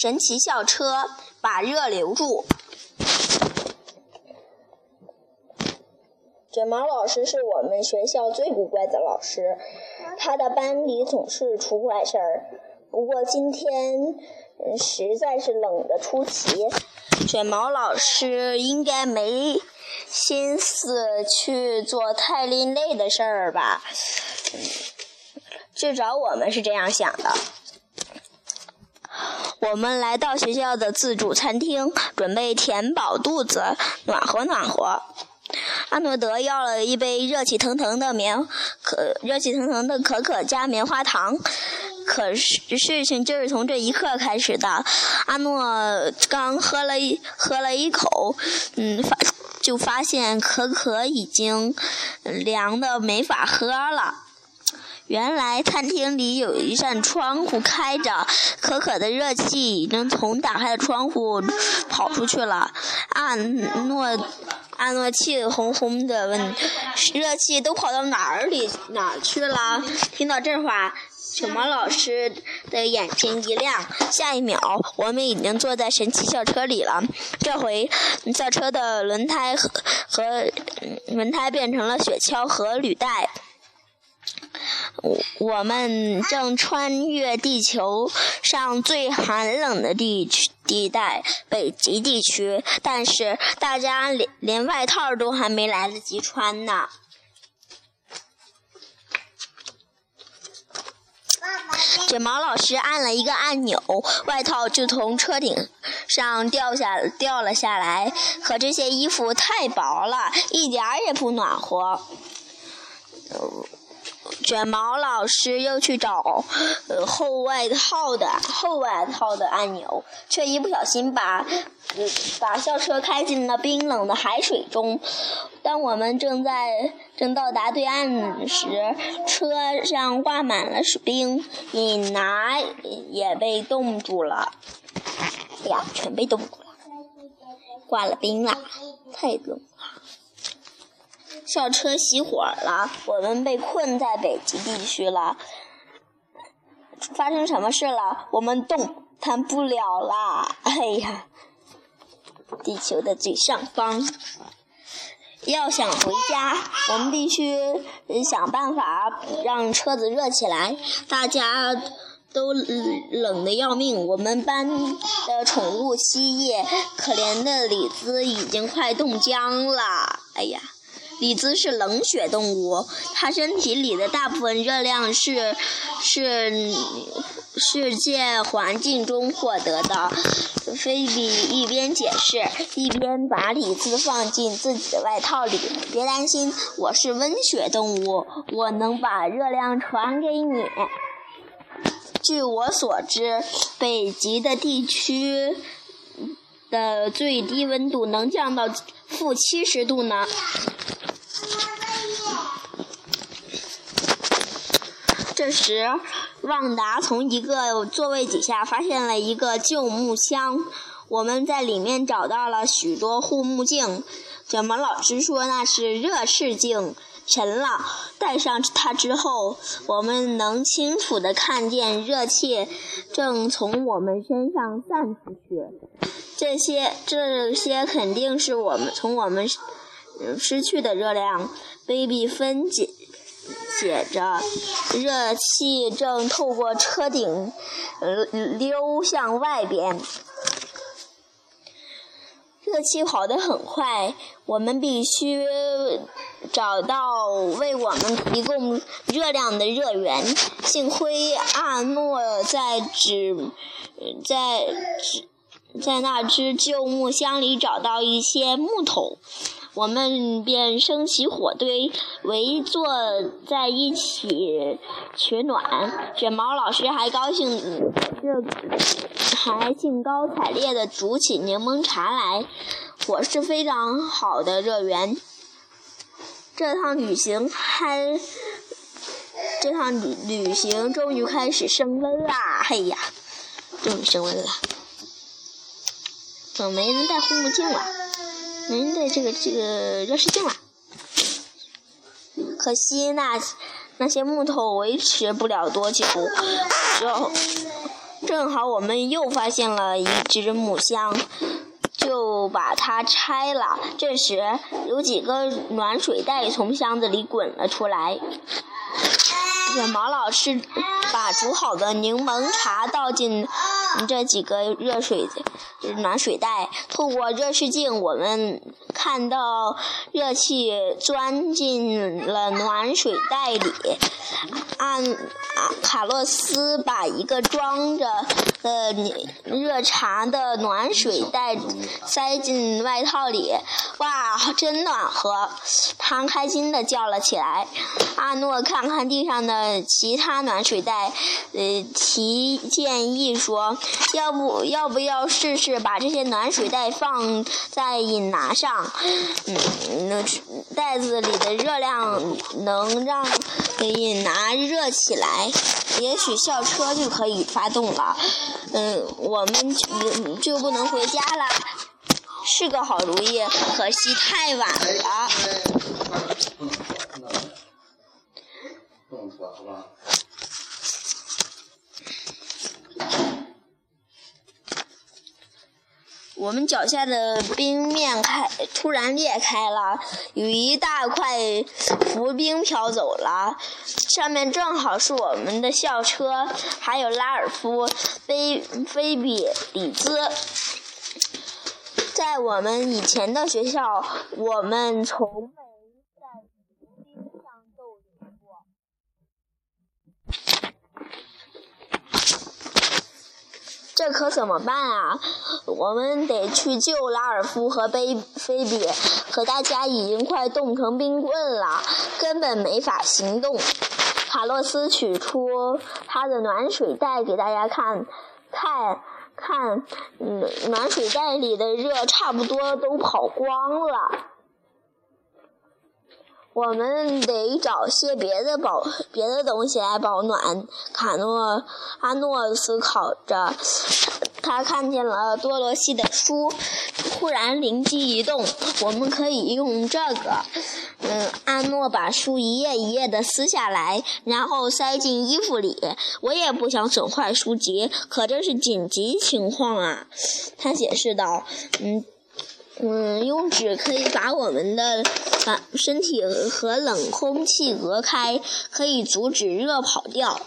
神奇校车，把热留住。卷毛老师是我们学校最古怪的老师，他的班里总是出怪事儿。不过今天实在是冷得出奇，卷毛老师应该没心思去做太另类的事儿吧？至少我们是这样想的。我们来到学校的自助餐厅，准备填饱肚子，暖和暖和。阿诺德要了一杯热气腾腾的棉可热气腾腾的可可加棉花糖。可是事情就是从这一刻开始的。阿诺刚喝了一喝了一口，嗯，发就发现可可已经凉的没法喝了。原来餐厅里有一扇窗户开着，可可的热气已经从打开的窗户跑出去了。阿诺。阿诺气哄哄的问：“热气都跑到哪儿里哪儿去了？”听到这话，小毛老师的眼睛一亮。下一秒，我们已经坐在神奇校车里了。这回，校车的轮胎和和轮胎变成了雪橇和履带。我们正穿越地球上最寒冷的地区地带——北极地区，但是大家连连外套都还没来得及穿呢。卷毛老师按了一个按钮，外套就从车顶上掉下掉了下来。可这些衣服太薄了，一点儿也不暖和。卷毛老师又去找呃厚外套的厚外套的按钮，却一不小心把把校车开进了冰冷的海水中。当我们正在正到达对岸时，车上挂满了水冰，你拿也被冻住了。哎呀，全被冻住了，挂了冰了，太冷了。校车熄火了，我们被困在北极地区了。发生什么事了？我们动弹不了了。哎呀，地球的最上方。要想回家，我们必须想办法让车子热起来。大家都冷得要命。我们班的宠物蜥蜴，可怜的李兹已经快冻僵了。哎呀！李子是冷血动物，它身体里的大部分热量是是世界环境中获得的。菲比一边解释，一边把李子放进自己的外套里。别担心，我是温血动物，我能把热量传给你。据我所知，北极的地区的最低温度能降到负七十度呢。这时，旺达从一个座位底下发现了一个旧木箱，我们在里面找到了许多护目镜。卷毛老师说那是热视镜，沉了。戴上它之后，我们能清楚地看见热气正从我们身上散出去。这些，这些肯定是我们从我们失去的热量。Baby 分解。写着，热气正透过车顶，溜向外边。热气跑得很快，我们必须找到为我们提供热量的热源。幸亏阿诺在纸，在纸，在那只旧木箱里找到一些木头。我们便升起火堆，围坐在一起取暖。卷毛老师还高兴，这还兴高采烈地煮起柠檬茶来。火是非常好的热源。这趟旅行还，这趟旅旅行终于开始升温啦！嘿呀，终于升温了。怎么没人戴护目镜了？人的这个这个热视镜了，可惜那那些木头维持不了多久，就正好我们又发现了一只木箱，就把它拆了。这时，有几个暖水袋从箱子里滚了出来。卷毛老师把煮好的柠檬茶倒进这几个热水暖水袋，透过热视镜，我们看到热气钻进了暖水袋里。按卡洛斯把一个装着的热茶的暖水袋塞进外套里，哇，真暖和！他开心地叫了起来。阿诺看看地上的其他暖水袋，呃，提建议说：“要不要不要试试把这些暖水袋放在引拿上？嗯，那袋子里的热量能让引拿。”热起来，也许校车就可以发动了。嗯，我们就就不能回家了，是个好主意。可惜太晚了。我们脚下的冰面开突然裂开了，有一大块浮冰飘走了，上面正好是我们的校车，还有拉尔夫、菲菲比、里兹。在我们以前的学校，我们从没在浮冰上逗留过。这可怎么办啊？我们得去救拉尔夫和菲菲比，可大家已经快冻成冰棍了，根本没法行动。卡洛斯取出他的暖水袋给大家看，看，看，嗯，暖水袋里的热差不多都跑光了。我们得找些别的保别的东西来保暖。卡诺阿诺思考着，他看见了多罗西的书，忽然灵机一动，我们可以用这个。嗯，阿诺把书一页一页的撕下来，然后塞进衣服里。我也不想损坏书籍，可这是紧急情况啊，他解释道。嗯。嗯，用纸可以把我们的把身体和冷空气隔开，可以阻止热跑掉。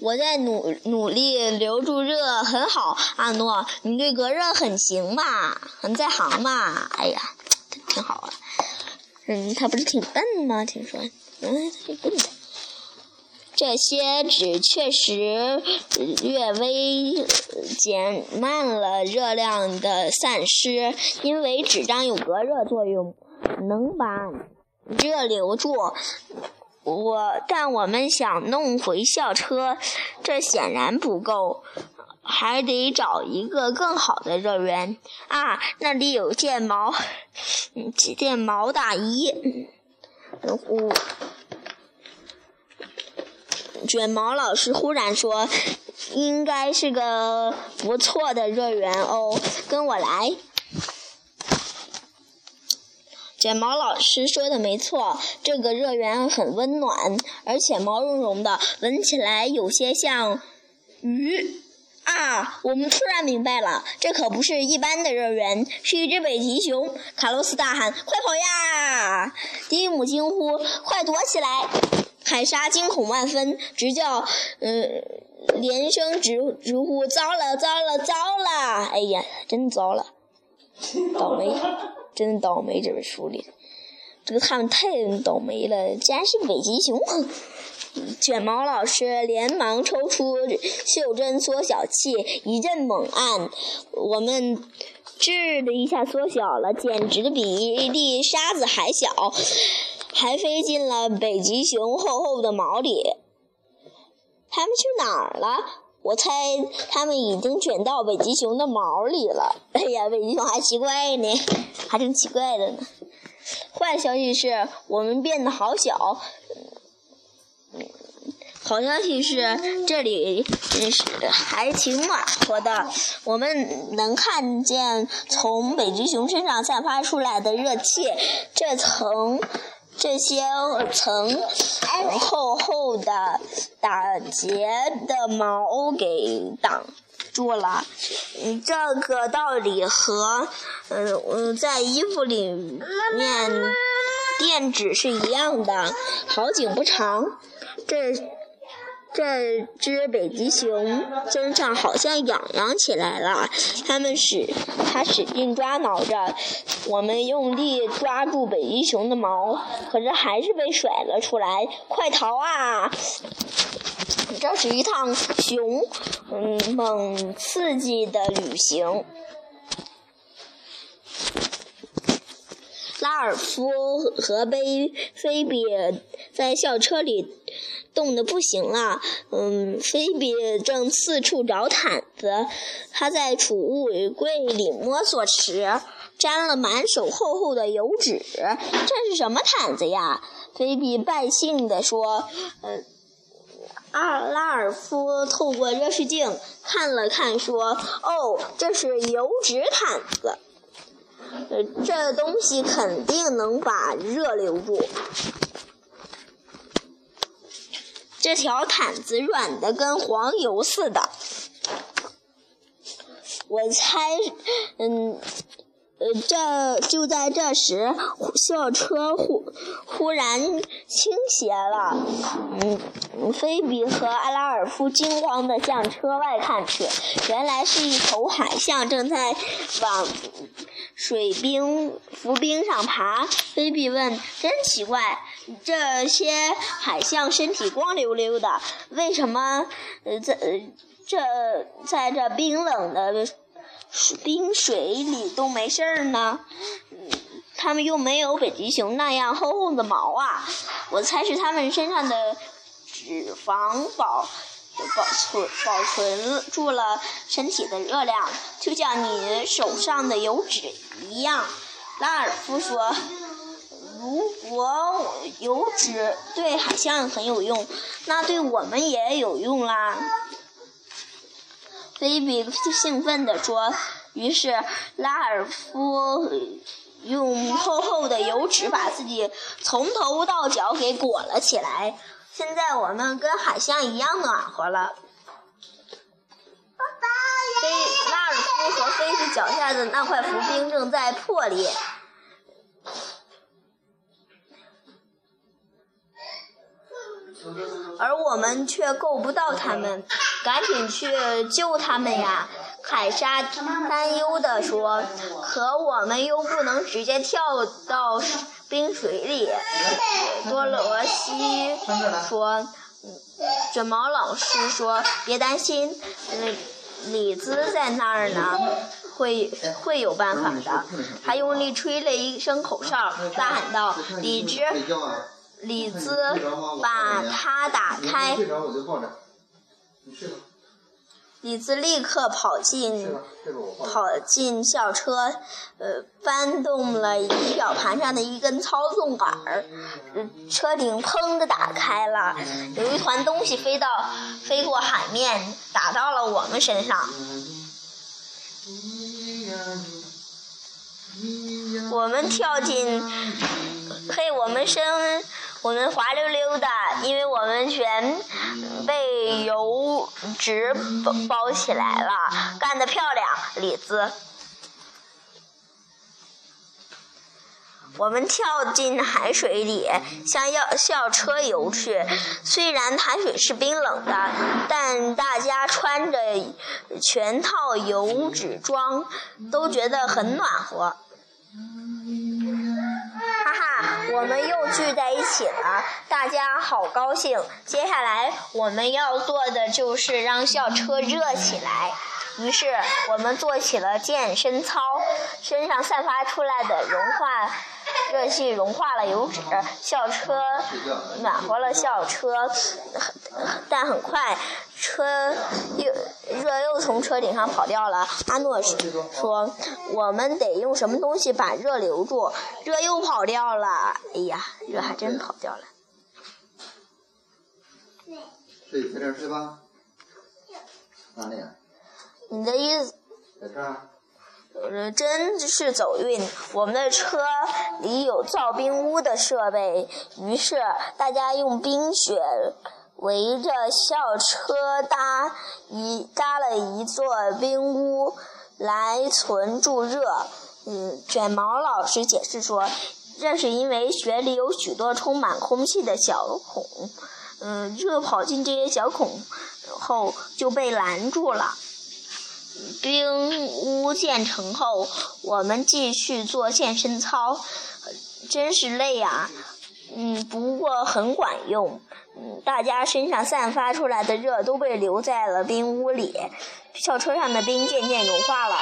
我在努努力留住热，很好，阿诺，你对隔热很行嘛，很在行嘛。哎呀，挺好啊。嗯，他不是挺笨吗？听说，嗯，他是笨的。这些纸确实略微减慢了热量的散失，因为纸张有隔热作用，能把热留住。我但我们想弄回校车，这显然不够，还得找一个更好的热源。啊，那里有件毛，几件毛大衣。呼。卷毛老师忽然说：“应该是个不错的热源哦，跟我来。”卷毛老师说的没错，这个热源很温暖，而且毛茸茸的，闻起来有些像鱼。啊！我们突然明白了，这可不是一般的热源，是一只北极熊！卡洛斯大喊：“快跑呀！”迪姆惊呼：“快躲起来！”海莎惊恐万分，直叫，嗯，连声直直呼：“糟了，糟了，糟了！哎呀，真糟了，倒霉，真倒霉！这本书里，这个他们太倒霉了，竟然是北极熊！”卷毛老师连忙抽出袖珍缩小器，一阵猛按，我们吱的一下缩小了，简直比一粒沙子还小。还飞进了北极熊厚厚的毛里，他们去哪儿了？我猜他们已经卷到北极熊的毛里了。哎呀，北极熊还奇怪呢，还挺奇怪的呢。坏消息是我们变得好小。好消息是这里是还挺暖和的，我们能看见从北极熊身上散发出来的热气，这层。这些层厚厚的打结的毛给挡住了。嗯，这个道理和嗯嗯在衣服里面垫纸是一样的。好景不长，这。这只北极熊身上好像痒痒起来了，他们使它使劲抓挠着，我们用力抓住北极熊的毛，可是还是被甩了出来。快逃啊！这是一趟熊嗯猛刺激的旅行。拉尔夫和贝菲比在校车里。冻得不行了，嗯，菲比正四处找毯子，他在储物柜里摸索时，沾了满手厚厚的油纸。这是什么毯子呀？菲比败兴地说。呃，阿拉尔夫透过热视镜看了看，说：“哦，这是油纸毯子，呃，这东西肯定能把热留住。”这条毯子软的跟黄油似的，我猜，嗯，呃，这就在这时，校车忽忽然倾斜了，嗯，菲比和阿拉尔夫惊慌地向车外看去，原来是一头海象正在往水冰浮冰上爬。菲比问：“真奇怪。”这些海象身体光溜溜的，为什么呃在这在这冰冷的冰水里都没事儿呢？它们又没有北极熊那样厚厚的毛啊！我猜是它们身上的脂肪保保存保存住了身体的热量，就像你手上的油脂一样。拉尔夫说。如果油脂对海象很有用，那对我们也有用啦！菲比兴奋地说。于是拉尔夫用厚厚的油纸把自己从头到脚给裹了起来。现在我们跟海象一样暖和了。菲拉尔夫和菲比脚下的那块浮冰正在破裂。而我们却够不到他们，赶紧去救他们呀！凯莎担忧地说。可我们又不能直接跳到冰水里。多罗西说。卷毛老师说：“别担心，李李兹在那儿呢，会会有办法的。”他用力吹了一声口哨，大喊道：“李兹！”李兹把它打开，李子立刻跑进跑进校车，呃，搬动了仪表盘上的一根操纵杆儿，车顶砰的打开了，有一团东西飞到飞过海面，打到了我们身上，我们跳进，嘿，我们身。我们滑溜溜的，因为我们全被油纸包包起来了，干得漂亮，李子。我们跳进海水里，向校校车游去。虽然海水是冰冷的，但大家穿着全套油纸装，都觉得很暖和。我们又聚在一起了，大家好高兴。接下来我们要做的就是让校车热起来。于是我们做起了健身操，身上散发出来的融化热气融化了油脂，校车暖和了校车，但很快车又热又从车顶上跑掉了。阿诺说：“我们得用什么东西把热留住？热又跑掉了。哎呀，热还真跑掉了。”睡，在这儿睡吧。哪里？你的意思？在这儿。呃，真是走运！我们的车里有造冰屋的设备，于是大家用冰雪围着校车搭一搭了一座冰屋来存住热。嗯，卷毛老师解释说，这是因为雪里有许多充满空气的小孔，嗯，热跑进这些小孔后就被拦住了。冰屋建成后，我们继续做健身操，真是累啊！嗯，不过很管用。大家身上散发出来的热都被留在了冰屋里，校车上的冰渐渐融化了。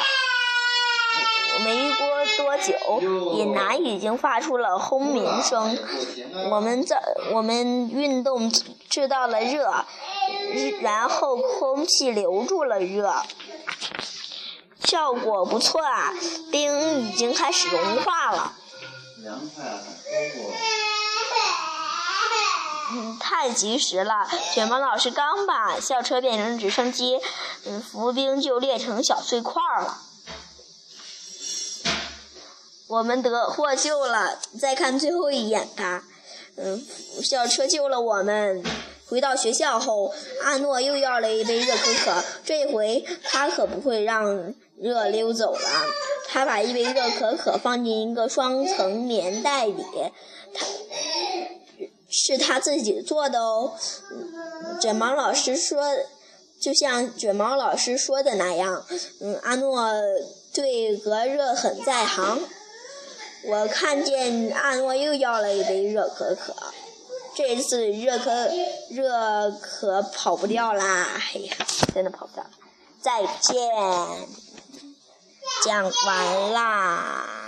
没过多久，引南已经发出了轰鸣声。我们在我们运动制造了热，然后空气留住了热。效果不错啊，冰已经开始融化了。凉快啊，舒服。太及时了！卷毛老师刚把校车变成直升机，嗯，浮冰就裂成小碎块了。我们得获救了，再看最后一眼吧。嗯，校车救了我们。回到学校后，阿诺又要了一杯热可可，这回他可不会让。热溜走了，他把一杯热可可放进一个双层棉袋里，他是他自己做的哦。卷毛老师说，就像卷毛老师说的那样，嗯，阿诺对隔热很在行。我看见阿诺又要了一杯热可可，这次热可热可跑不掉啦！哎呀，真的跑不掉。再见。讲完啦。